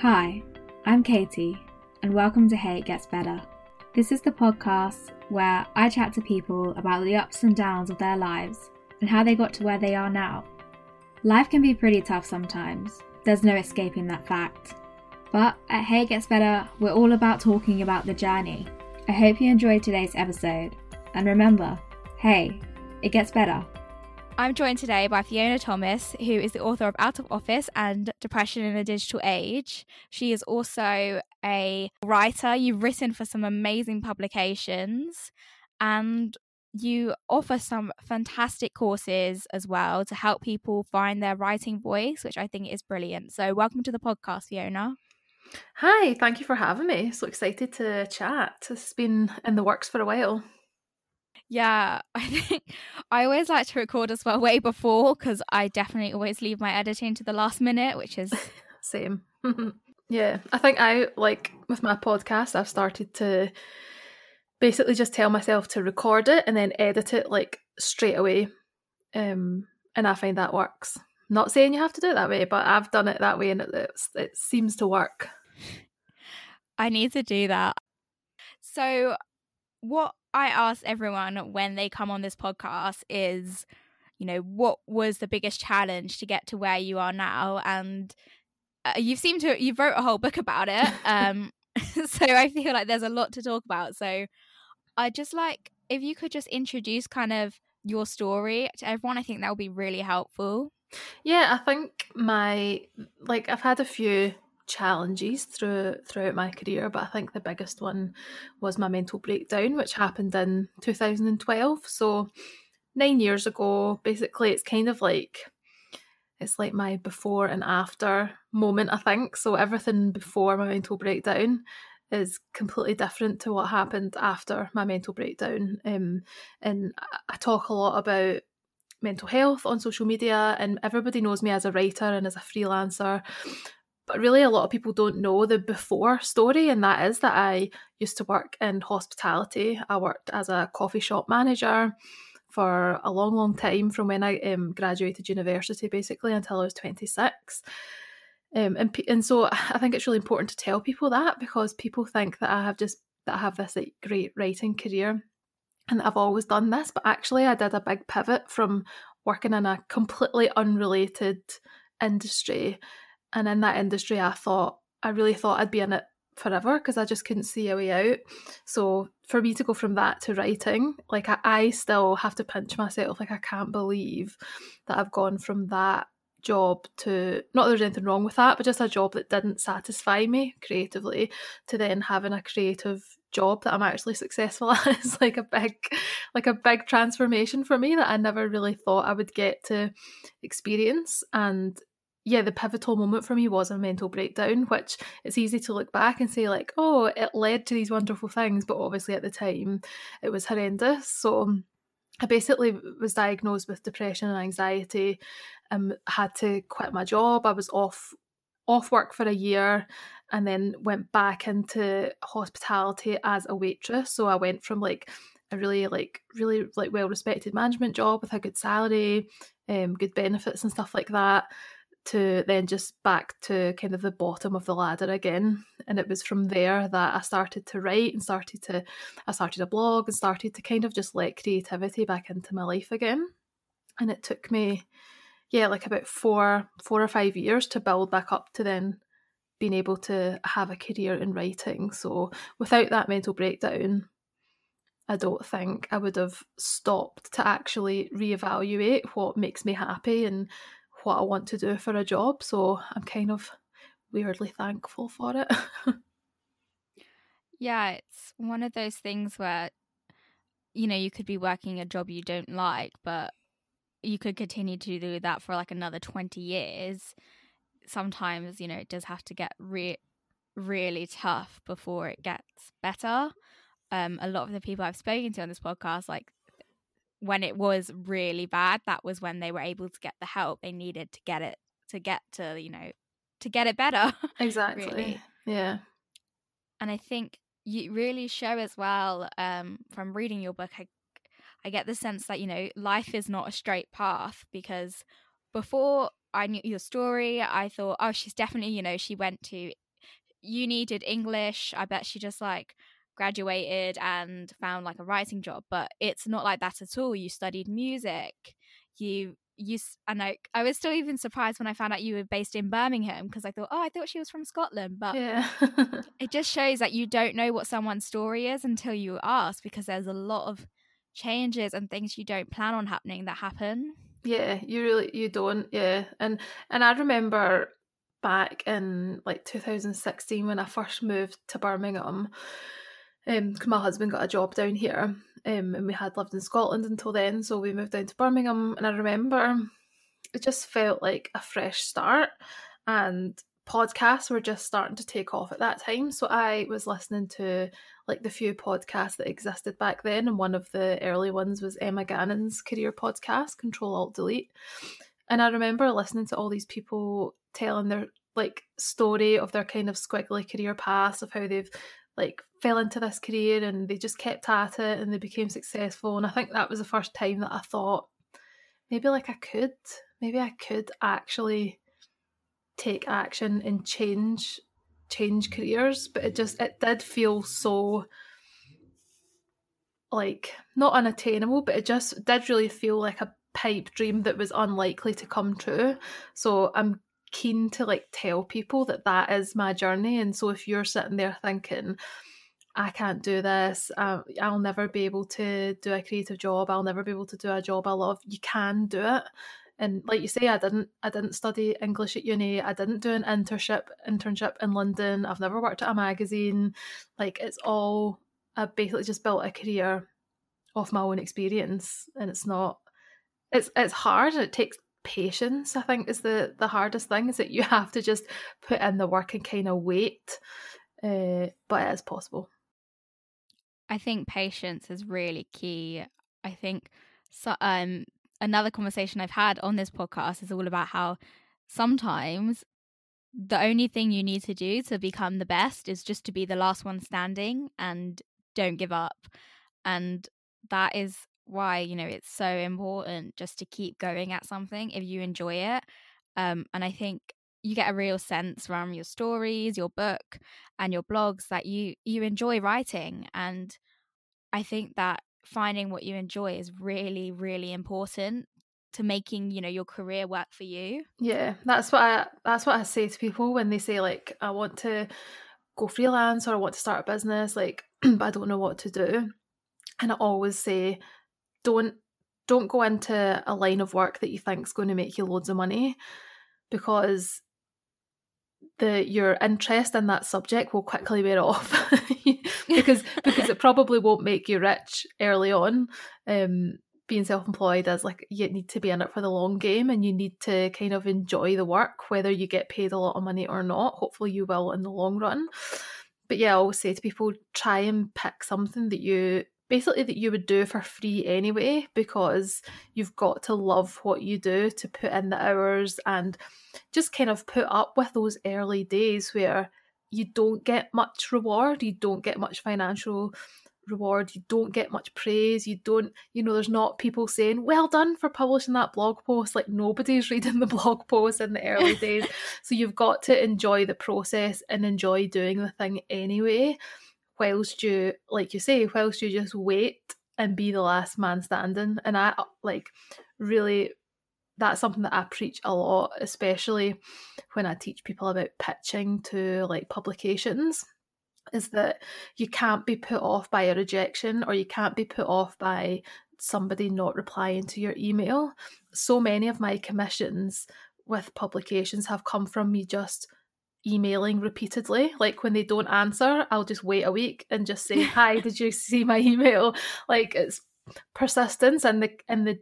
Hi, I'm Katie, and welcome to Hey It Gets Better. This is the podcast where I chat to people about the ups and downs of their lives and how they got to where they are now. Life can be pretty tough sometimes, there's no escaping that fact. But at Hey It Gets Better, we're all about talking about the journey. I hope you enjoyed today's episode, and remember, hey, it gets better. I'm joined today by Fiona Thomas, who is the author of Out of Office and Depression in a Digital Age. She is also a writer. You've written for some amazing publications and you offer some fantastic courses as well to help people find their writing voice, which I think is brilliant. So, welcome to the podcast, Fiona. Hi, thank you for having me. So excited to chat. It's been in the works for a while. Yeah, I think I always like to record as well way before because I definitely always leave my editing to the last minute, which is same. yeah, I think I like with my podcast, I've started to basically just tell myself to record it and then edit it like straight away. Um, and I find that works. Not saying you have to do it that way, but I've done it that way and it, it seems to work. I need to do that. So, what I ask everyone when they come on this podcast is, you know, what was the biggest challenge to get to where you are now? And uh, you seem to you wrote a whole book about it. Um, so I feel like there's a lot to talk about. So I just like if you could just introduce kind of your story to everyone. I think that would be really helpful. Yeah, I think my like I've had a few challenges through throughout my career, but I think the biggest one was my mental breakdown, which happened in 2012. So nine years ago, basically, it's kind of like it's like my before and after moment. I think so. Everything before my mental breakdown is completely different to what happened after my mental breakdown. Um, and I talk a lot about mental health on social media, and everybody knows me as a writer and as a freelancer but really a lot of people don't know the before story and that is that i used to work in hospitality. I worked as a coffee shop manager for a long long time from when i um, graduated university basically until i was 26 um, and, and so i think it's really important to tell people that because people think that i have just that i have this like, great writing career and I've always done this, but actually, I did a big pivot from working in a completely unrelated industry and in that industry, I thought, I really thought I'd be in it forever because I just couldn't see a way out. So for me to go from that to writing, like I, I still have to pinch myself. Like I can't believe that I've gone from that job to not that there's anything wrong with that, but just a job that didn't satisfy me creatively to then having a creative job that I'm actually successful at is like a big like a big transformation for me that I never really thought I would get to experience and yeah, the pivotal moment for me was a mental breakdown, which it's easy to look back and say, like, oh, it led to these wonderful things, but obviously at the time it was horrendous. So I basically was diagnosed with depression and anxiety, um, had to quit my job. I was off off work for a year and then went back into hospitality as a waitress. So I went from like a really like really like well respected management job with a good salary, um, good benefits and stuff like that to then just back to kind of the bottom of the ladder again. And it was from there that I started to write and started to, I started a blog and started to kind of just let creativity back into my life again. And it took me, yeah, like about four, four or five years to build back up to then being able to have a career in writing. So without that mental breakdown, I don't think I would have stopped to actually reevaluate what makes me happy and what I want to do for a job. So I'm kind of weirdly thankful for it. yeah, it's one of those things where, you know, you could be working a job you don't like, but you could continue to do that for like another 20 years. Sometimes, you know, it does have to get re- really tough before it gets better. Um, a lot of the people I've spoken to on this podcast, like when it was really bad, that was when they were able to get the help they needed to get it to get to, you know, to get it better. Exactly. really. Yeah. And I think you really show as well, um, from reading your book, I I get the sense that, you know, life is not a straight path because before I knew your story, I thought, oh, she's definitely, you know, she went to uni, did English. I bet she just like graduated and found like a writing job, but it's not like that at all. You studied music. You you and I I was still even surprised when I found out you were based in Birmingham because I thought, oh, I thought she was from Scotland, but Yeah. it just shows that you don't know what someone's story is until you ask because there's a lot of changes and things you don't plan on happening that happen. Yeah, you really you don't. Yeah, and and I remember back in like 2016 when I first moved to Birmingham. Um, my husband got a job down here, um, and we had lived in Scotland until then, so we moved down to Birmingham. And I remember it just felt like a fresh start, and podcasts were just starting to take off at that time. So I was listening to like the few podcasts that existed back then, and one of the early ones was Emma Gannon's career podcast, Control Alt Delete. And I remember listening to all these people telling their like story of their kind of squiggly career paths of how they've like fell into this career and they just kept at it and they became successful. And I think that was the first time that I thought maybe like I could, maybe I could actually take action and change change careers. But it just it did feel so like not unattainable, but it just did really feel like a pipe dream that was unlikely to come true. So I'm keen to like tell people that that is my journey. And so if you're sitting there thinking, I can't do this, uh, I'll never be able to do a creative job, I'll never be able to do a job I love, you can do it. And like you say, I didn't I didn't study English at uni, I didn't do an internship internship in London, I've never worked at a magazine. Like it's all I basically just built a career off my own experience and it's not it's it's hard and it takes patience i think is the the hardest thing is that you have to just put in the work and kind of wait uh, but it is possible I think patience is really key. I think so, um, another conversation I've had on this podcast is all about how sometimes the only thing you need to do to become the best is just to be the last one standing and don't give up. And that is why, you know, it's so important just to keep going at something if you enjoy it. Um, and I think you get a real sense from your stories, your book, and your blogs that you you enjoy writing. And I think that finding what you enjoy is really, really important to making you know your career work for you. yeah that's what i that's what i say to people when they say like i want to go freelance or i want to start a business like but i don't know what to do and i always say don't don't go into a line of work that you think is going to make you loads of money because the your interest in that subject will quickly wear off. Because because it probably won't make you rich early on. Um being self-employed is like you need to be in it for the long game and you need to kind of enjoy the work whether you get paid a lot of money or not. Hopefully you will in the long run. But yeah i always say to people try and pick something that you basically that you would do for free anyway because you've got to love what you do to put in the hours and just kind of put up with those early days where you don't get much reward you don't get much financial reward you don't get much praise you don't you know there's not people saying well done for publishing that blog post. Like nobody's reading the blog post in the early days. So you've got to enjoy the process and enjoy doing the thing anyway whilst you like you say whilst you just wait and be the last man standing. And i uh, like really that's something that i preach a lot especially when i teach people about pitching to like publications is that you can't be put off by a rejection or you can't be put off by somebody not replying to your email. So many of my commissions with publications have come from me just emailing repeatedly. Like when they don't answer, I'll just wait a week and just say, "Hi, did you see my email?" Like it's persistence and the in the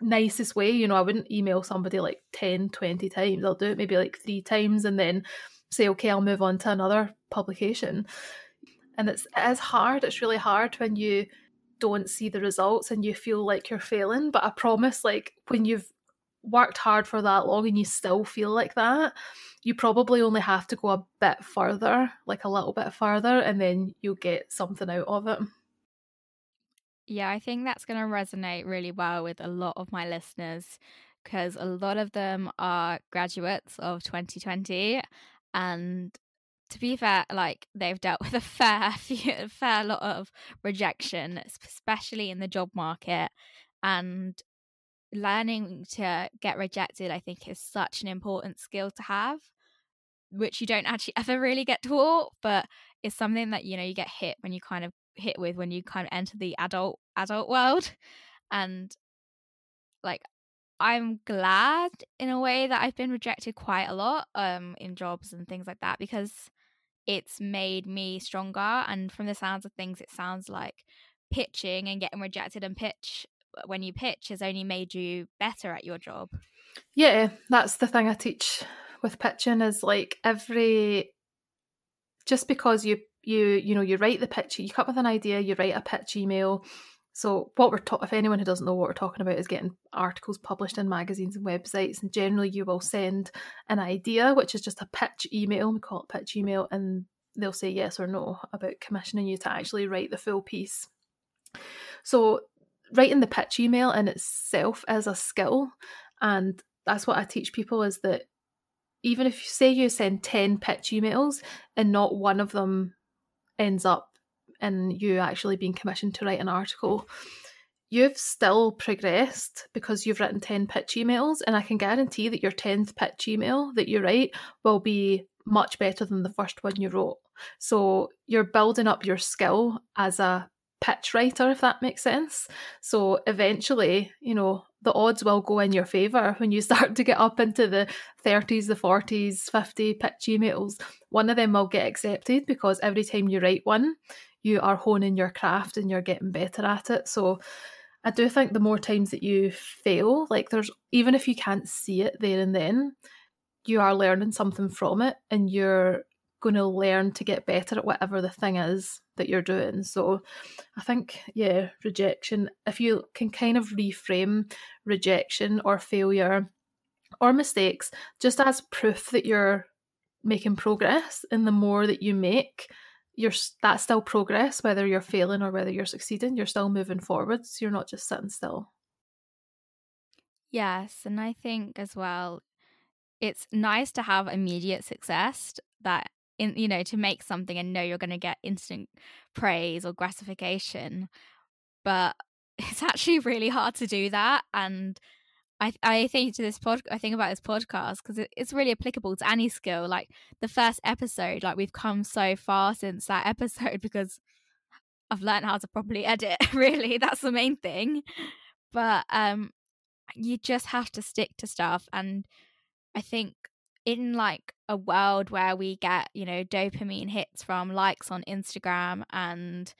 nicest way. You know, I wouldn't email somebody like 10, 20 times. I'll do it maybe like three times and then say, "Okay, I'll move on to another publication." And it's it is hard. It's really hard when you don't see the results and you feel like you're failing. But I promise, like when you've worked hard for that long and you still feel like that, you probably only have to go a bit further, like a little bit further, and then you'll get something out of it. Yeah, I think that's going to resonate really well with a lot of my listeners because a lot of them are graduates of 2020 and to be fair, like they've dealt with a fair few, a fair lot of rejection, especially in the job market, and learning to get rejected. I think is such an important skill to have, which you don't actually ever really get taught, but it's something that you know you get hit when you kind of hit with when you kind of enter the adult adult world, and like I'm glad in a way that I've been rejected quite a lot um in jobs and things like that because it's made me stronger. And from the sounds of things, it sounds like pitching and getting rejected and pitch uh, when you pitch has only made you better at your job. Yeah, that's the thing I teach with pitching is like every just because you you you know you write the pitch, you come up with an idea, you write a pitch email, so what we're talking, if anyone who doesn't know what we're talking about is getting articles published in magazines and websites, and generally you will send an idea, which is just a pitch email. We call it pitch email, and they'll say yes or no about commissioning you to actually write the full piece. So writing the pitch email in itself is a skill, and that's what I teach people is that even if you say you send 10 pitch emails and not one of them ends up in you actually being commissioned to write an article, you've still progressed because you've written 10 pitch emails. And I can guarantee that your 10th pitch email that you write will be much better than the first one you wrote. So you're building up your skill as a pitch writer, if that makes sense. So eventually, you know, the odds will go in your favour when you start to get up into the 30s, the 40s, 50 pitch emails. One of them will get accepted because every time you write one, you are honing your craft and you're getting better at it. So I do think the more times that you fail, like there's even if you can't see it there and then, you are learning something from it and you're going to learn to get better at whatever the thing is that you're doing. So I think, yeah, rejection, if you can kind of reframe rejection or failure or mistakes just as proof that you're making progress, and the more that you make, you're that's still progress whether you're failing or whether you're succeeding you're still moving forward. So you're not just sitting still yes and i think as well it's nice to have immediate success that in you know to make something and know you're going to get instant praise or gratification but it's actually really hard to do that and I I think to this pod I think about this podcast because it, it's really applicable to any skill. Like the first episode, like we've come so far since that episode because I've learned how to properly edit. Really, that's the main thing. But um, you just have to stick to stuff, and I think in like a world where we get you know dopamine hits from likes on Instagram and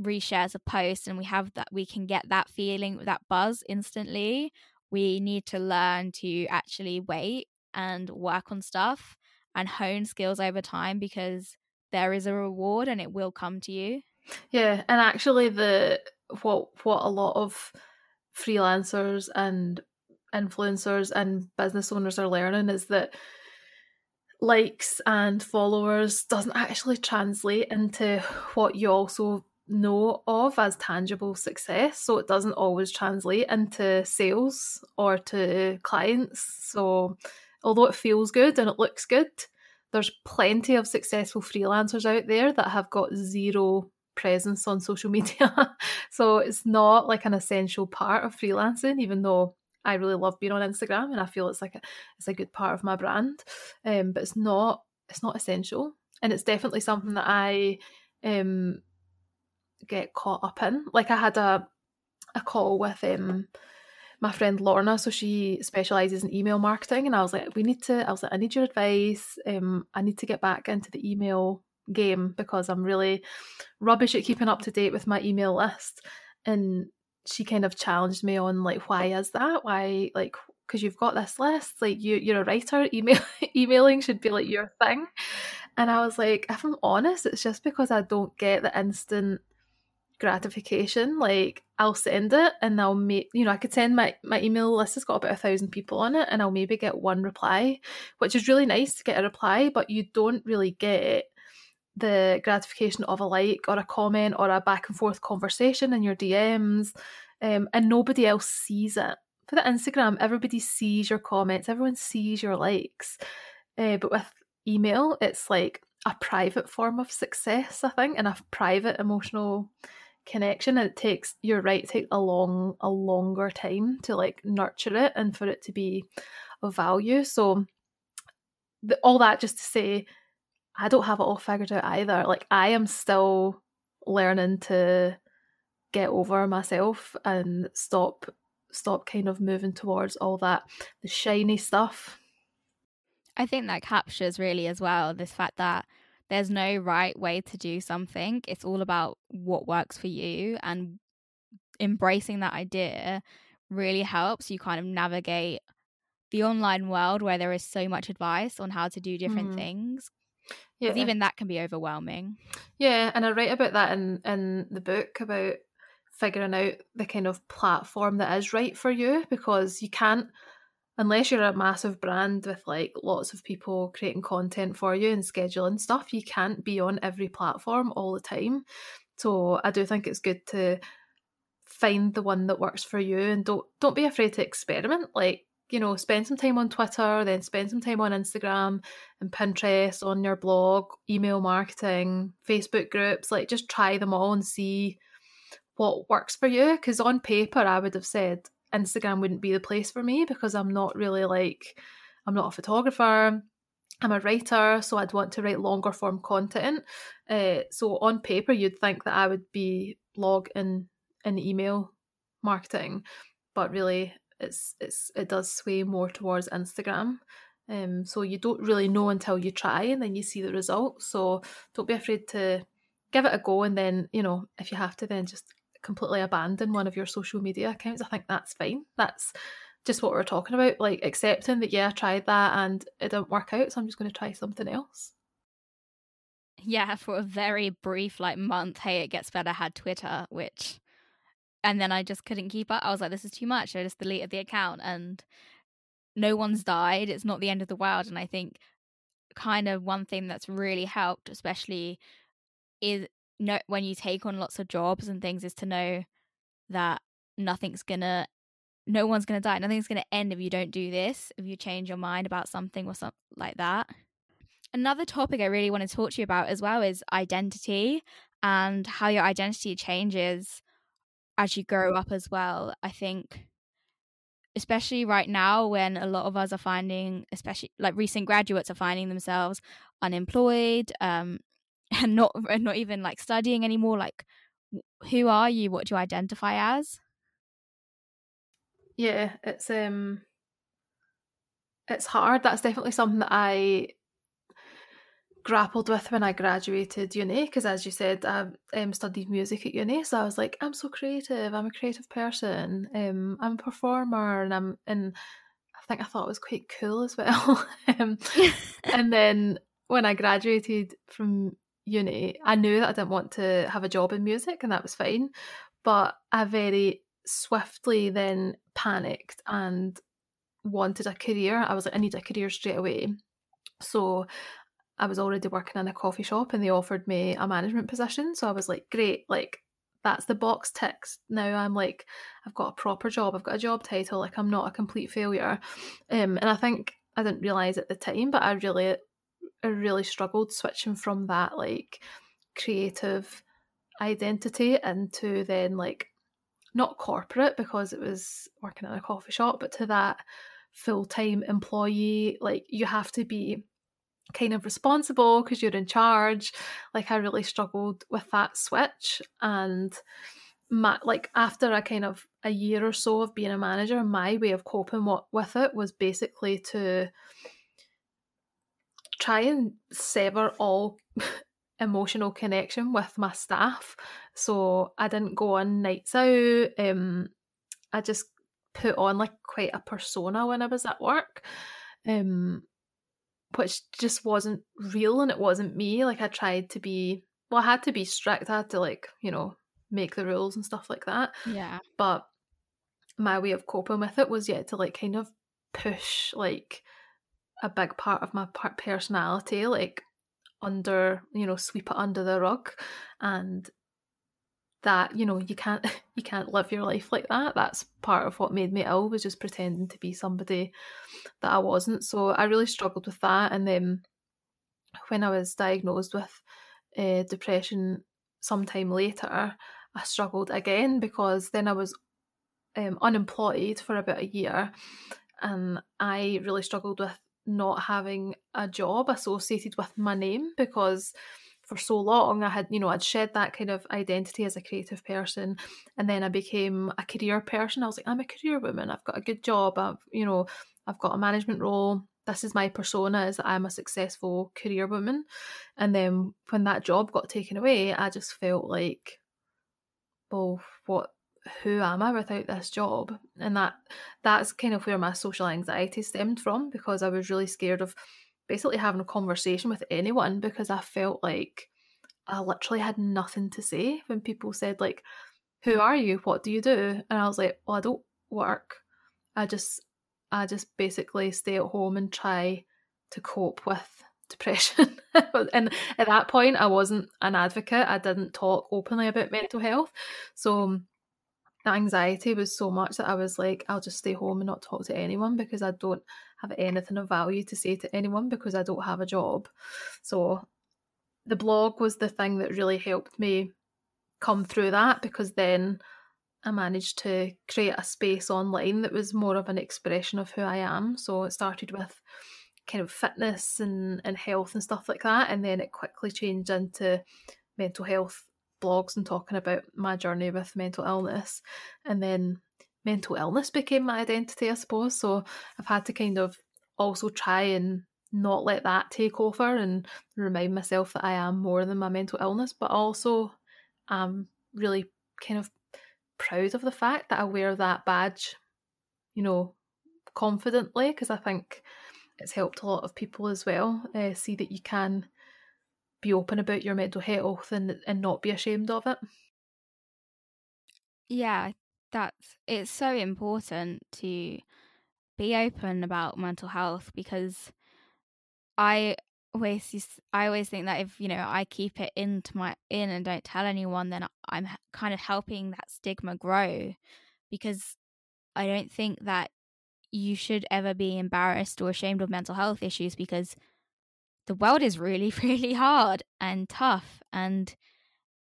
reshares of posts and we have that we can get that feeling that buzz instantly we need to learn to actually wait and work on stuff and hone skills over time because there is a reward and it will come to you. Yeah, and actually the what what a lot of freelancers and influencers and business owners are learning is that likes and followers doesn't actually translate into what you also know of as tangible success. So it doesn't always translate into sales or to clients. So although it feels good and it looks good, there's plenty of successful freelancers out there that have got zero presence on social media. so it's not like an essential part of freelancing, even though I really love being on Instagram and I feel it's like a, it's a good part of my brand. Um, but it's not it's not essential, and it's definitely something that I um get caught up in. Like I had a a call with um my friend Lorna, so she specializes in email marketing, and I was like, we need to. I was like, I need your advice. Um, I need to get back into the email game because I'm really rubbish at keeping up to date with my email list. And she kind of challenged me on like, why is that? Why like because you've got this list, like you you're a writer, email emailing should be like your thing. And I was like, if I'm honest, it's just because I don't get the instant gratification. Like I'll send it and I'll make you know, I could send my my email list has got about a thousand people on it and I'll maybe get one reply, which is really nice to get a reply, but you don't really get the gratification of a like or a comment or a back and forth conversation in your DMs. Um, and nobody else sees it. For the Instagram, everybody sees your comments, everyone sees your likes. Uh, but with email, it's like a private form of success, I think, and a private emotional connection. And it takes you're right, it takes a long, a longer time to like nurture it and for it to be of value. So the, all that just to say, I don't have it all figured out either. Like I am still learning to get over myself and stop stop kind of moving towards all that the shiny stuff. I think that captures really as well this fact that there's no right way to do something. It's all about what works for you and embracing that idea really helps you kind of navigate the online world where there is so much advice on how to do different mm. things. Yeah. Even that can be overwhelming. Yeah, and I write about that in in the book about figuring out the kind of platform that is right for you because you can't unless you're a massive brand with like lots of people creating content for you and scheduling stuff you can't be on every platform all the time so i do think it's good to find the one that works for you and don't don't be afraid to experiment like you know spend some time on twitter then spend some time on instagram and pinterest on your blog email marketing facebook groups like just try them all and see what works for you. Because on paper i would have said instagram wouldn't be the place for me because i'm not really like i'm not a photographer. I'm a writer so i'd want to write longer form content. Uh, so on paper you'd think that i would be blog and, and email marketing but really it's it's it does sway more towards instagram um, so you don't really know until you try and then you see the results so don't be afraid to give it a go and then you know if you have to then just completely abandon one of your social media accounts, I think that's fine. That's just what we're talking about, like accepting that, yeah, I tried that and it didn't work out, so I'm just going to try something else. Yeah, for a very brief, like, month, hey, it gets better, had Twitter, which, and then I just couldn't keep up. I was like, this is too much. I just deleted the account and no one's died. It's not the end of the world. And I think kind of one thing that's really helped, especially is know when you take on lots of jobs and things is to know that nothing's gonna no one's gonna die nothing's gonna end if you don't do this if you change your mind about something or something like that another topic i really want to talk to you about as well is identity and how your identity changes as you grow up as well i think especially right now when a lot of us are finding especially like recent graduates are finding themselves unemployed um and not and not even like studying anymore like who are you? What do you identify as? Yeah it's um it's hard. That's definitely something that i grappled with when i graduated uni because as you said i um, studied music at uni so i was like i'm so creative i'm a creative person um, i'm a performer and i'm and i think i thought it was quite cool as well um, and then when i graduated from uni, I knew that I didn't want to have a job in music, and that was fine. But I very swiftly then panicked and wanted a career. I was like, I need a career straight away. So I was already working in a coffee shop and they offered me a management position. So I was like, great, like that's the box ticks. Now I'm like, I've got a proper job, I've got a job title, like I'm not a complete failure. Um, and I think I didn't realise at the time, but I really I really struggled switching from that like creative identity into then like not corporate because it was working in a coffee shop, but to that full time employee. Like you have to be kind of responsible because you're in charge. Like I really struggled with that switch and my, like after a kind of a year or so of being a manager, my way of coping what, with it was basically to try and sever all emotional connection with my staff. So I didn't go on nights out. Um, I just put on like quite a persona when I was at work, um, which just wasn't real and it wasn't me. Like I tried to be, well, I had to be strict. I had to like, you know, make the rules and stuff like that. Yeah. But my way of coping with it was yet to like kind of push like a big part of my personality, like under, you know, sweep it under the rug, and that you know you can't you can't live your life like that. That's part of what made me ill was just pretending to be somebody that I wasn't. So I really struggled with that, and then when I was diagnosed with uh, depression sometime later, I struggled again because then I was um, unemployed for about a year and I really struggled with not having a job associated with my name because for so long I had you know I'd shed that kind of identity as a creative person and then I became a career person. I was like I'm a career woman. I've got a good job. I've you know I've got a management role. This is my persona is that I'm a successful career woman. And then when that job got taken away I just felt like well what who am I without this job? And that that's kind of where my social anxiety stemmed from because I was really scared of basically having a conversation with anyone because I felt like I literally had nothing to say when people said like who are you? What do you do? And I was like, well, I don't work. I just I just basically stay at home and try to cope with depression. and at that point I wasn't an advocate. I didn't talk openly about mental health. So the anxiety was so much that I was like, I'll just stay home and not talk to anyone because I don't have anything of value to say to anyone because I don't have a job. So the blog was the thing that really helped me come through that because then I managed to create a space online that was more of an expression of who I am. So it started with kind of fitness and, and health and stuff like that. And then it quickly changed into mental health blogs and talking about my journey with mental illness. And then mental illness became my identity, I suppose. So I've had to kind of also try and not let that take over and remind myself that I am more than my mental illness, but also I'm really kind of proud of the fact that I wear that badge, you know, confidently because I think it's helped a lot of people as well uh, see that you can be open about your mental health and and not be ashamed of it. Yeah, that's it's so important to be open about mental health because I always I always think that if you know I keep it into my in and don't tell anyone, then I'm kind of helping that stigma grow because I don't think that you should ever be embarrassed or ashamed of mental health issues because the world is really, really hard and tough. And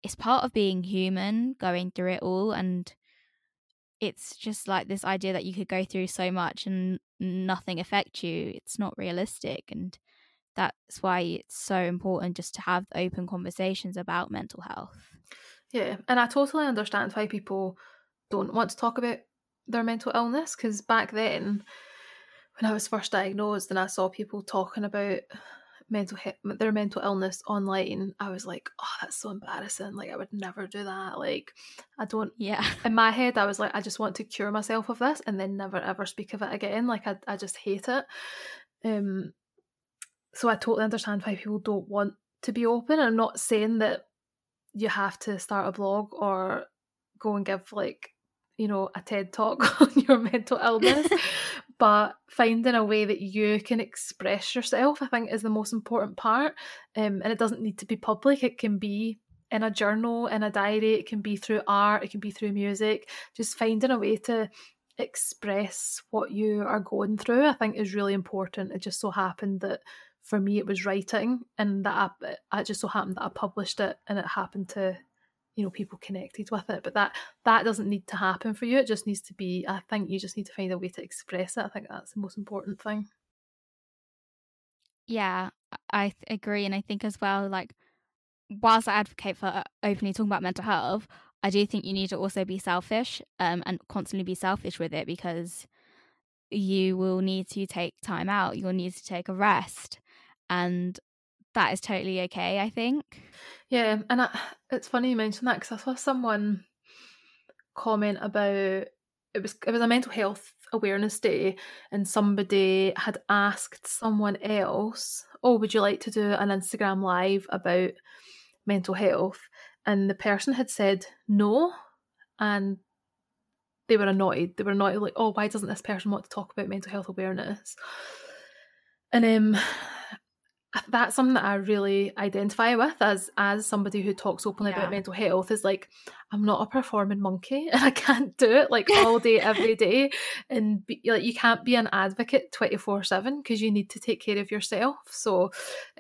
it's part of being human, going through it all. And it's just like this idea that you could go through so much and nothing affect you. It's not realistic. And that's why it's so important just to have open conversations about mental health. Yeah. And I totally understand why people don't want to talk about their mental illness because back then, when I was first diagnosed and I saw people talking about mental he- their mental illness online, I was like, oh, that's so embarrassing. Like, I would never do that. Like, I don't. Yeah. In my head, I was like, I just want to cure myself of this and then never ever speak of it again. Like, I, I just hate it. Um. So I totally understand why people don't want to be open. I'm not saying that you have to start a blog or go and give like you know a TED talk on your mental illness but finding a way that you can express yourself i think is the most important part um, and it doesn't need to be public. It can be in a journal in a diary it can be through art it can be through music. Just finding a way to express what you are going through i think is really important. It just so happened that for me it was writing and that I, it just so happened that i published it and it happened to you know people connected with it but that that doesn't need to happen for you. It just needs to be i think you just need to find a way to express it. I think that's the most important thing. Yeah i th- agree and i think as well like whilst i advocate for uh, openly talking about mental health i do think you need to also be selfish um, and constantly be selfish with it because you will need to take time out you'll need to take a rest and that is totally okay i think yeah, and I, it's funny you mention that because I saw someone comment about it was it was a mental health awareness day, and somebody had asked someone else, "Oh, would you like to do an Instagram live about mental health?" And the person had said no, and they were annoyed. They were annoyed, like, "Oh, why doesn't this person want to talk about mental health awareness?" And um, that's something that I really identify with as as somebody who talks openly Yeah. about mental health is like I'm not a performing monkey and I can't do it like all day every day and be, like you can't be an advocate 24/7 because you need to take care of yourself so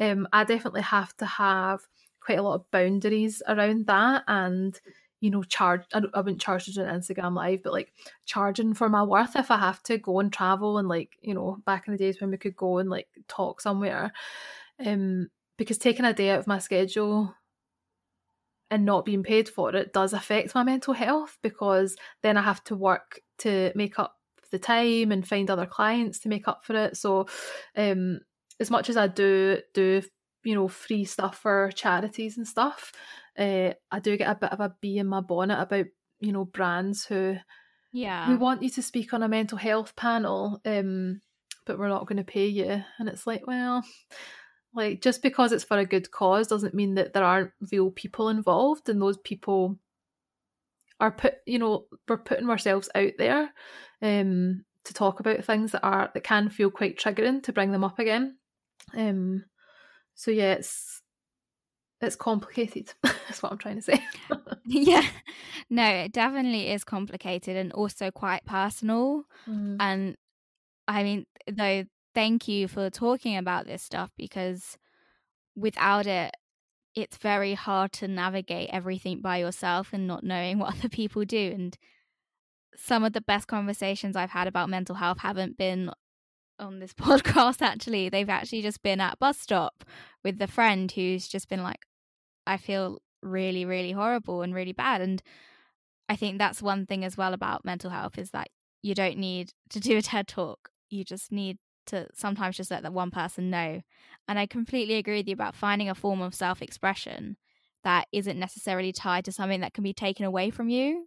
um I definitely have to have quite a lot of boundaries around that and you know charge I, I wouldn't charge do an Instagram live but like charging for my worth if I have to go and travel and like you know back in the days when we could go and like talk somewhere. Um because taking a day out of my schedule and not being paid for it does affect my mental health because then I have to work to make up the time and find other clients to make up for it. So um as much as I do do you know free stuff for charities and stuff uh, I do get a bit of a bee in my bonnet about you know brands who Yeah. we want you to speak on a mental health panel um but we're not going to pay you and it's like well like just because it's for a good cause doesn't mean that there aren't real people involved and those people are put you know we're putting ourselves out there um to talk about things that are that can feel quite triggering to bring them up again um so yeah it's it's complicated that's what i'm trying to say yeah. No, it definitely is complicated and also quite personal. Mm. And I mean, though, thank you for talking about this stuff because without it, it's very hard to navigate everything by yourself and not knowing what other people do. And some of the best conversations I've had about mental health haven't been on this podcast, actually. They've actually just been at bus stop with the friend who's just been like, I feel really, really horrible and really bad. And I think that's one thing as well about mental health is that you don't need to do a TED talk. You just need to sometimes just let that one person know. And I completely agree with you about finding a form of self expression that isn't necessarily tied to something that can be taken away from you.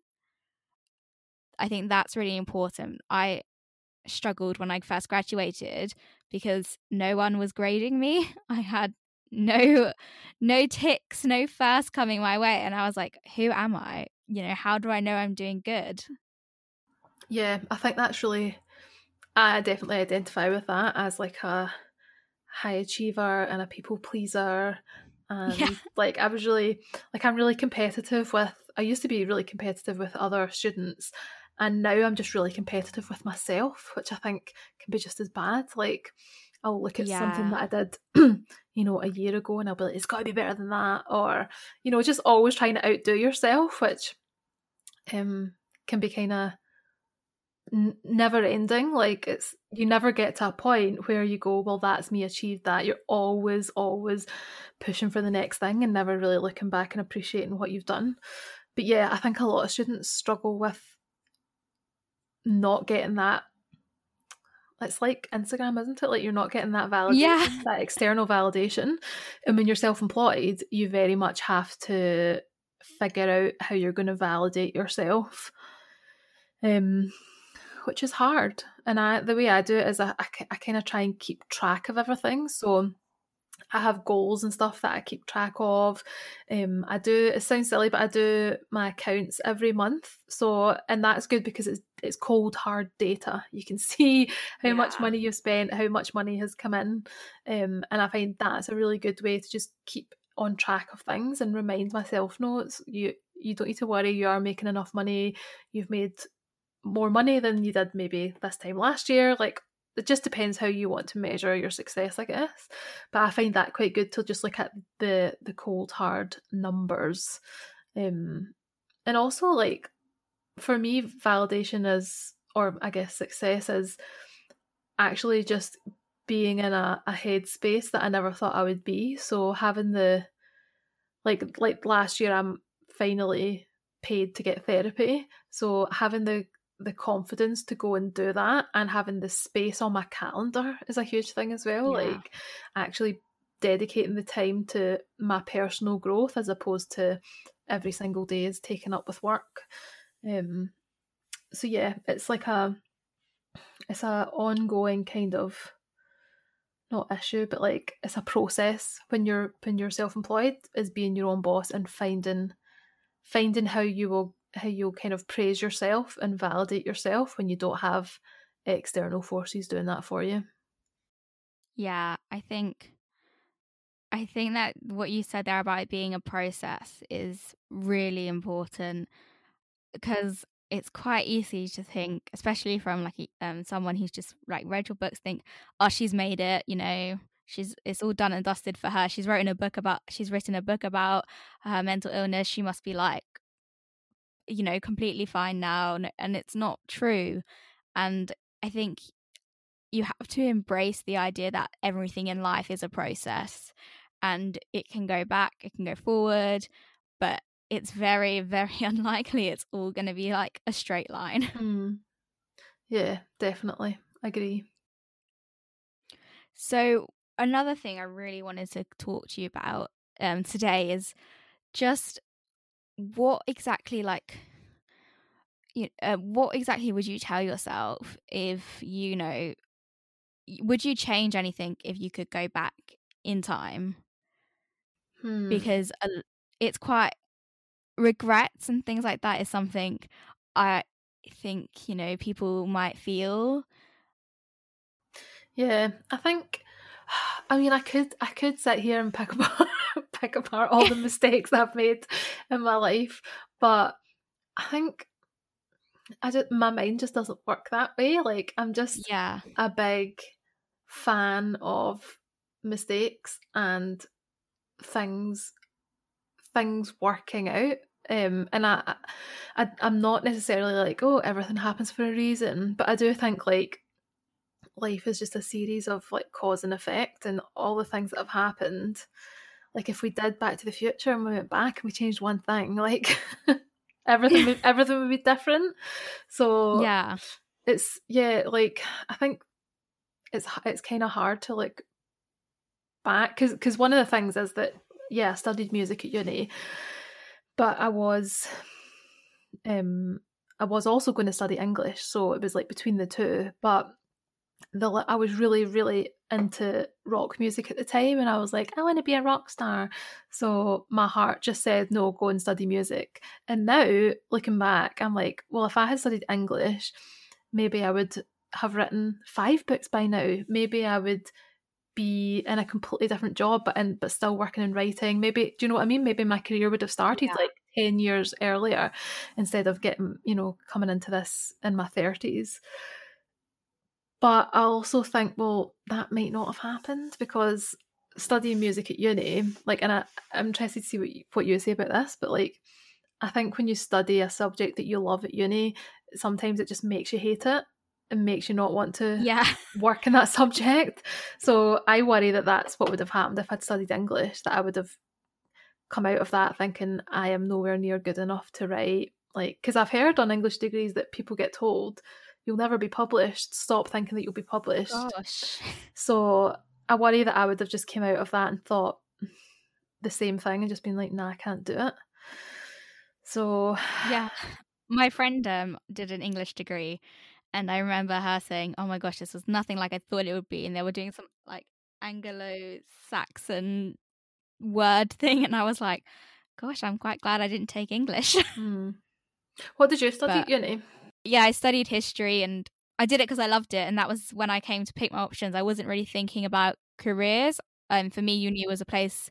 I think that's really important. I struggled when I first graduated because no one was grading me. I had no no ticks, no first coming my way and I was like, who am I? You know, how do I know I'm doing good? Yeah, I think that's really. I definitely identify with that as like a high achiever and a people pleaser. And Yeah. like, I was really, like, I'm really competitive with, I used to be really competitive with other students. And now I'm just really competitive with myself, which I think can be just as bad. Like, I'll look at something that I did, you know, a year ago and I'll be like, it's got to be better than that. Or, you know, just always trying to outdo yourself, which um can be kind of n- never ending like it's you never get to a point where you go well that's me achieved that you're always always pushing for the next thing and never really looking back and appreciating what you've done but yeah i think a lot of students struggle with not getting that it's like instagram isn't it? Like you're not getting that validation Yeah. that external validation. And when you're self-employed you very much have to figure out how you're going to validate yourself um which is hard. And i the way i do it is i, I, I kind of try and keep track of everything. So i have goals and stuff that i keep track of. Um i do it sounds silly but i do my accounts every month. So and that's good because it's it's cold hard data. You can see how much money you've spent how much money has come in. Um and i find that's a really good way to just keep on track of things and remind myself no it's you you don't need to worry. You are making enough money. You've made more money than you did maybe this time last year. Like it just depends how you want to measure your success i guess. But i find that quite good to just look at the the cold hard numbers. Um and also like for me validation is or i guess success is actually just being in a, a headspace that i never thought i would be. So having the like like last year i'm finally paid to get therapy. So having the the confidence to go and do that and having the space on my calendar is a huge thing as well Yeah. like actually dedicating the time to my personal growth as opposed to every single day is taken up with work um so yeah it's like a it's a ongoing kind of not issue but like it's a process when you're when you're self-employed is being your own boss and finding finding how you will how you'll kind of praise yourself and validate yourself when you don't have external forces doing that for you Yeah, I think I think that what you said there about it being a process is really important because it's quite easy to think, especially from like um someone who's just like read your books, think, oh, she's made it, you know, she's it's all done and dusted for her. She's written a book about she's written a book about her mental illness. She must be like, you know, completely fine now, and it's not true. And I think you have to embrace the idea that everything in life is a process and it can go back, it can go forward, but it's very, very unlikely it's all going to be like a straight line. Mm. Yeah, definitely. I agree. So, another thing I really wanted to talk to you about um, today is just what exactly, like, you, uh, what exactly would you tell yourself if you know would you change anything if you could go back in time Hmm. because it's quite regrets and things like that is something I think you know people might feel. Yeah, I think. I mean, I could I could sit here and pick apart pick apart all the mistakes I've made in my life, but I think I just my mind just doesn't work that way. Like I'm just Yeah, a big fan of mistakes and things things working out um and I, I i'm not necessarily like oh everything happens for a reason but i do think like life is just a series of like cause and effect and all the things that have happened like if we did back to the future and we went back and we changed one thing like everything would, everything would be different. So yeah, it's yeah like i think it's it's kind of hard to look back because because one of the things is that yeah I studied music at uni but I was um I was also going to study English so it was like between the two but the I was really really into rock music at the time and I was like I want to be a rock star so my heart just said no go and study music and now looking back I'm like well if I had studied English maybe I would have written five books by now. Maybe I would be in a completely different job, but in but still working in writing. Maybe do you know what I mean? Maybe my career would have started Yeah. like ten years earlier instead of getting you know coming into this in my thirties. But I also think, well, that might not have happened because studying music at uni, like, and I, I'm interested to see what you, what you say about this, but like, I think when you study a subject that you love at uni, sometimes it just makes you hate it and makes you not want to yeah, work in that subject. So I worry that that's what would have happened if I'd studied English, that I would have come out of that thinking I am nowhere near good enough to write. Like, because I've heard on English degrees that people get told you'll never be published. Stop thinking that you'll be published. gosh, So I worry that I would have just came out of that and thought the same thing and just been like, nah, I can't do it. So yeah. My friend um did an English degree, and I remember her saying, "Oh my gosh, this was nothing like I thought it would be," and they were doing some like Anglo-Saxon word thing, and I was like, "Gosh, I'm quite glad I didn't take English." hmm. what did you study But- at uni? Yeah, I studied history and I did it because I loved it. And that was when I came to pick my options. I wasn't really thinking about careers. Um, for me, uni was a place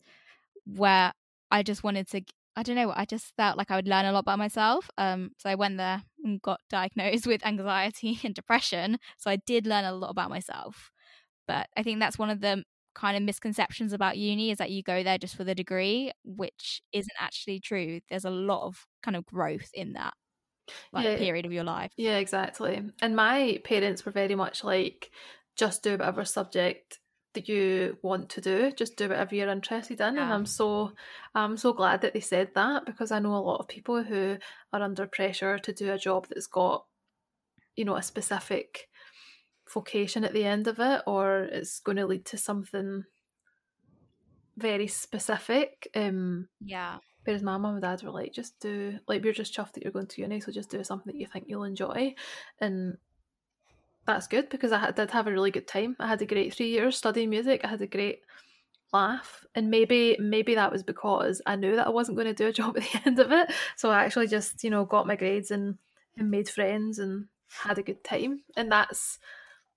where I just wanted to, I don't know, I just felt like I would learn a lot about myself. Um, so I went there and got diagnosed with anxiety and depression. So I did learn a lot about myself. But I think that's one of the kind of misconceptions about uni is that you go there just for the degree, which isn't actually true. There's a lot of kind of growth in that like Yeah. period of your life. Yeah, exactly. And my parents were very much like, just do whatever subject that you want to do, just do whatever you're interested in. And I'm so I'm so glad that they said that because I know a lot of people who are under pressure to do a job that's got, you know, a specific vocation at the end of it or it's going to lead to something very specific. Um Yeah. Whereas my mum and dad were like, just do like we're just chuffed that you're going to uni, so just do something that you think you'll enjoy, and that's good because I did have a really good time. I had a great three years studying music. I had a great laugh, and maybe maybe that was because I knew that I wasn't going to do a job at the end of it, so I actually just you know got my grades and and made friends and had a good time, and that's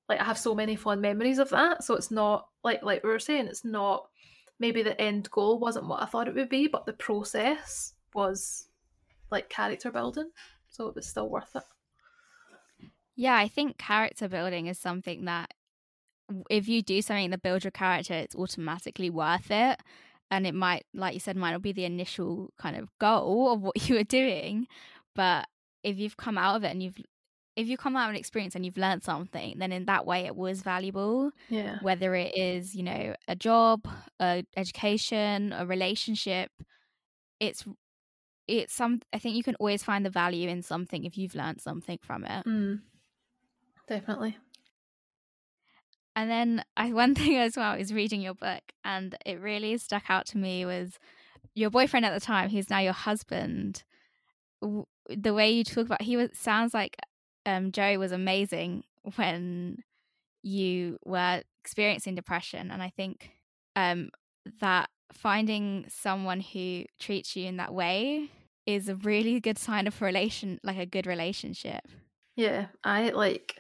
like I have so many fond memories of that. So it's not like like we were saying, it's not maybe the end goal wasn't what I thought it would be, but the process was like character building. So it was still worth it. Yeah, I think character building is something that if you do something that builds your character, it's automatically worth it. And it might, like you said, might not be the initial kind of goal of what you were doing. But if you've come out of it and you've if you come out of an experience and you've learned something, then in that way it was valuable. Yeah. Whether it is, you know, a job, a education, a relationship, it's it's some I think you can always find the value in something if you've learned something from it. Mm. Definitely. And then I one thing as well is reading your book and it really stuck out to me was your boyfriend at the time, who's now your husband. The way you talk about he was sounds like um Joe was amazing when you were experiencing depression and I think um that finding someone who treats you in that way is a really good sign of a relation like a good relationship. Yeah, I like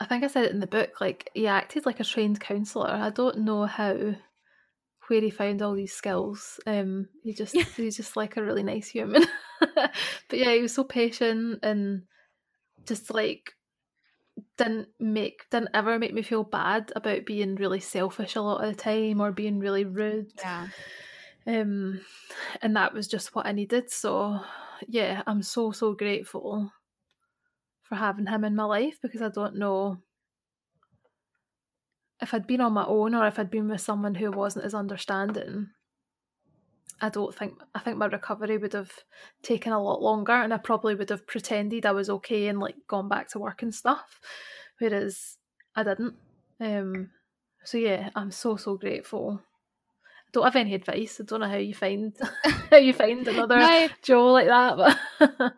I think I said it in the book, like he acted like a trained counsellor. I don't know how where he found all these skills. Um he just he's just like a really nice human. but yeah, he was so patient and just like didn't make didn't ever make me feel bad about being really selfish a lot of the time or being really rude. Yeah. Um and that was just what I needed. So yeah, I'm so so grateful for having him in my life because I don't know if I'd been on my own or if I'd been with someone who wasn't as understanding. I don't think I think my recovery would have taken a lot longer and I probably would have pretended I was okay and like gone back to work and stuff. Whereas I didn't. Um so yeah, I'm so so grateful. I don't have any advice. I don't know how you find how you find another No. Joe like that, but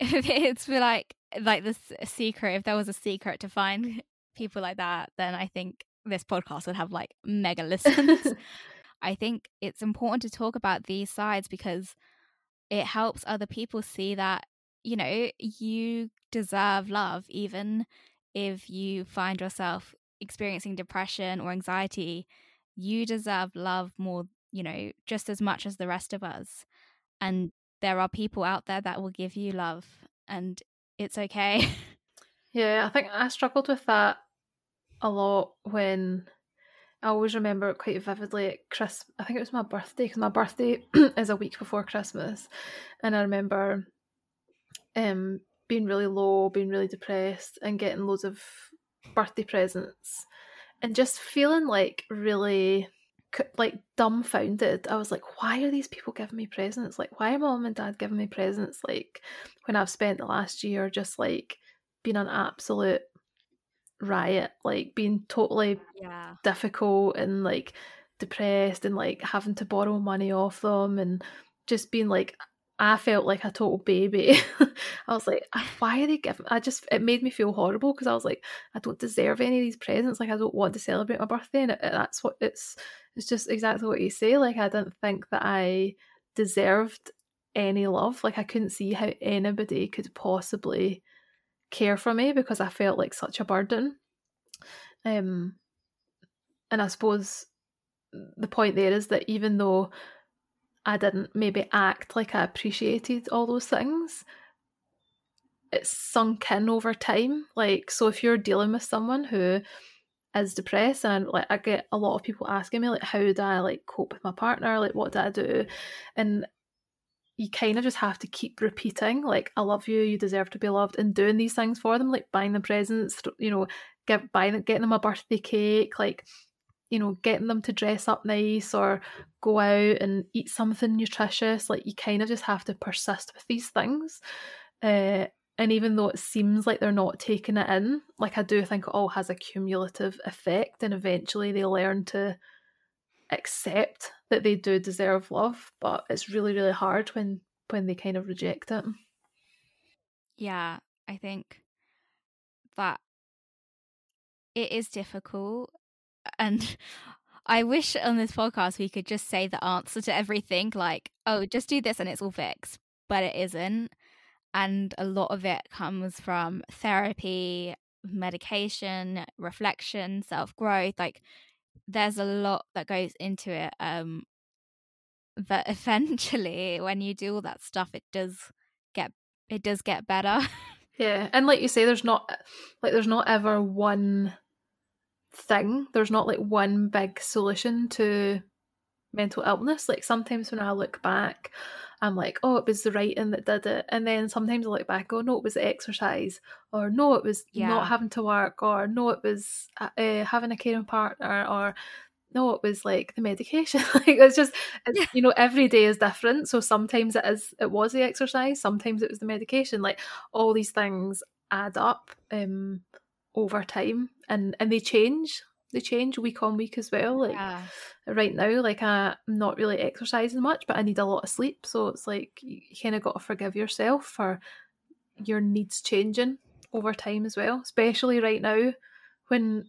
it's like like this secret if there was a secret to find people like that then i think this podcast would have like mega listens i think it's important to talk about these sides because it helps other people see that you know you deserve love even if you find yourself experiencing depression or anxiety you deserve love more you know just as much as the rest of us and there are people out there that will give you love and it's okay. Yeah, I think I struggled with that a lot when I always remember it quite vividly at Chris. I think it was my birthday because my birthday is a week before Christmas, and I remember um being really low, being really depressed, and getting loads of birthday presents, and just feeling like really like dumbfounded. I was like, why are these people giving me presents? Like, why are mom and dad giving me presents? Like, when I've spent the last year just like being an absolute riot, like being totally yeah. difficult and like depressed and like having to borrow money off them and just being like I felt like a total baby. I was like, "Ah, why are they giving? I just it made me feel horrible because I was like, I don't deserve any of these presents. Like I don't want to celebrate my birthday, and it, that's what it's. It's just exactly what you say. Like I didn't think that I deserved any love. Like I couldn't see how anybody could possibly care for me because I felt like such a burden. Um, and I suppose the point there is that even though I didn't maybe act like I appreciated all those things, it's sunk in over time. Like, so if you're dealing with someone who is depressed, and like I get a lot of people asking me like, how do I like cope with my partner? Like, what do I do? And you kind of just have to keep repeating like i love you you deserve to be loved and doing these things for them like buying them presents you know give buying getting them a birthday cake like you know getting them to dress up nice or go out and eat something nutritious like you kind of just have to persist with these things uh, and even though it seems like they're not taking it in like i do think it all has a cumulative effect and eventually they learn to accept that they do deserve love but it's really really hard when when they kind of reject it Yeah, I think that it is difficult. And I wish on this podcast we could just say the answer to everything like, oh, just do this and it's all fixed. But it isn't. And a lot of it comes from therapy, medication, reflection, self growth. Like, there's a lot that goes into it. Um, but eventually, when you do all that stuff, it does get it does get better. Yeah, and like you say, there's not like there's not ever one thing. There's not like one big solution to mental illness. Like sometimes when I look back, I'm like, oh, it was the writing that did it. And then sometimes I look back, oh, no, it was the exercise, or no, it was Yeah. not having to work, or no, it was uh, uh, having a caring partner, or no, it was like the medication. like it's just, it's, you know, every day is different. So sometimes it is, it was the exercise, sometimes it was the medication. Like all these things add up um over time, and and they change. They change week on week as well. Like yeah. right now, like I'm not really exercising much, but I need a lot of sleep. So it's like you kind of got to forgive yourself for your needs changing over time as well, especially right now when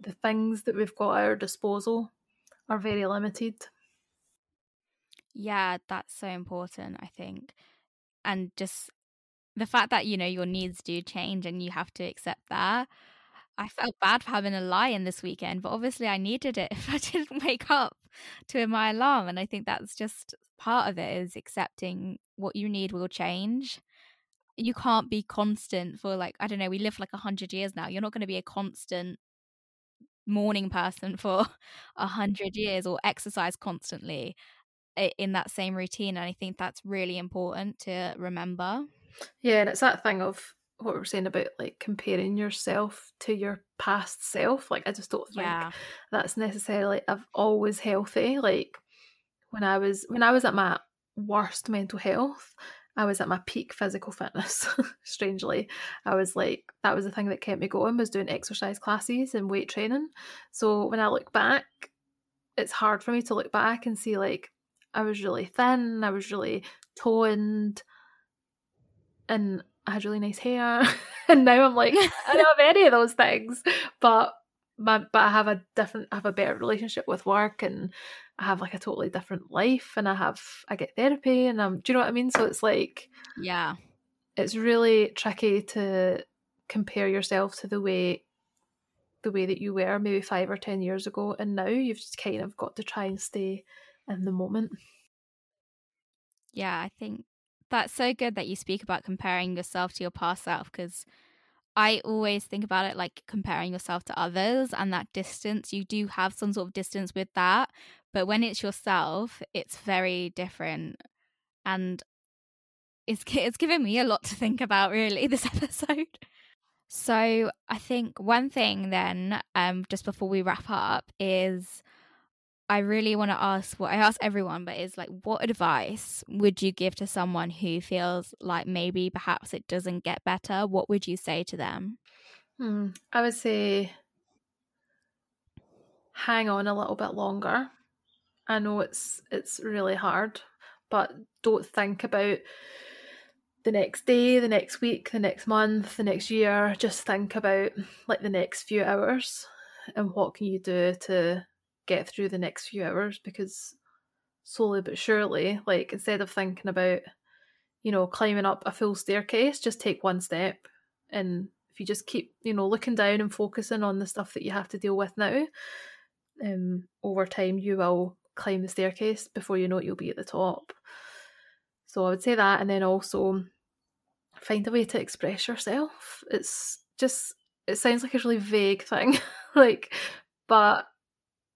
the things that we've got at our disposal are very limited. Yeah, that's so important, I think. And just the fact that, you know, your needs do change and you have to accept that. I felt bad for having a lie in this weekend, but obviously I needed it if I didn't wake up to my alarm. And I think that's just part of it is accepting what you need will change. You can't be constant for like, I don't know, we live like 100 years now. You're not going to be a constant morning person for a hundred years or exercise constantly in that same routine and i think that's really important to remember Yeah, and it's that thing of what we were saying about like comparing yourself to your past self. Like I just don't think yeah that's necessarily I've always healthy. Like when I was when I was at my worst mental health, I was at my peak physical fitness. Strangely, I was like that was the thing that kept me going was doing exercise classes and weight training. So when I look back, it's hard for me to look back and see like I was really thin, I was really toned, and I had really nice hair. and now I'm like I don't have any of those things, but my but I have a different I have a better relationship with work and I have like a totally different life and I have I get therapy and I'm, do you know what I mean? So it's like yeah it's really tricky to compare yourself to the way the way that you were maybe five or ten years ago and now you've just kind of got to try and stay in the moment. yeah i think that's so good that you speak about comparing yourself to your past self because I always think about it like comparing yourself to others and that distance. You do have some sort of distance with that, but when it's yourself, it's very different. And it's it's given me a lot to think about really this episode. So I think one thing then, um, just before we wrap up, is I really want to ask what I ask everyone, but is like, what advice would you give to someone who feels like maybe perhaps it doesn't get better? What would you say to them? Hmm. I would say hang on a little bit longer. I know it's it's really hard, but don't think about the next day, the next week, the next month, the next year. Just think about like the next few hours and what can you do to get through the next few hours because slowly but surely, like instead of thinking about, you know, climbing up a full staircase, just take one step and if you just keep, you know, looking down and focusing on the stuff that you have to deal with now, um, over time you will climb the staircase before you know it, you'll be at the top. So I would say that, and then also find a way to express yourself. It's just it sounds like a really vague thing, like, but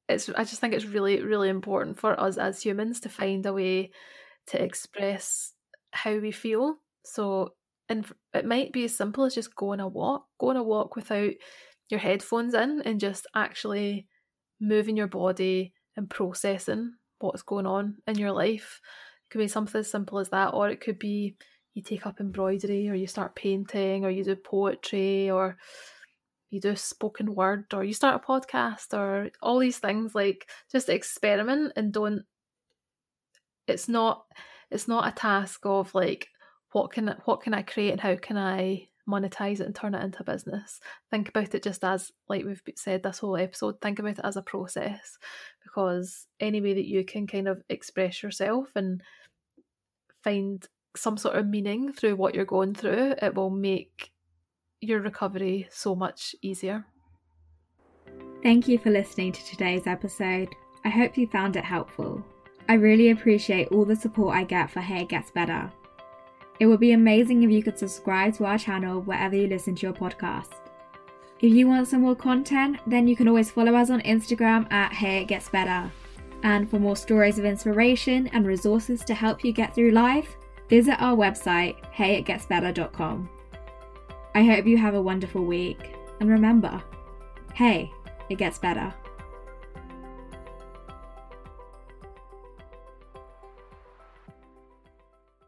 it's I just think it's really really important for us as humans to find a way to express how we feel. So, and it might be as simple as just going a walk, going a walk without your headphones in, and just actually moving your body and processing what's going on in your life. It could be something as simple as that, or it could be you take up embroidery, or you start painting, or you do poetry, or you do spoken word, or you start a podcast, or all these things. Like just experiment and don't. It's not. It's not a task of like what can what can I create and how can I monetize it and turn it into a business. Think about it just as like we've said this whole episode. Think about it as a process because any way that you can kind of express yourself and find some sort of meaning through what you're going through, it will make your recovery so much easier. Thank you for listening to today's episode. I hope you found it helpful. I really appreciate all the support I get for Hey It Gets Better. It would be amazing if you could subscribe to our channel wherever you listen to your podcast. If you want some more content, then you can always follow us on Instagram at Hey It Gets Better. And for more stories of inspiration and resources to help you get through life, visit our website, heyitgetsbetter.com. I hope you have a wonderful week, and remember, hey, it gets better.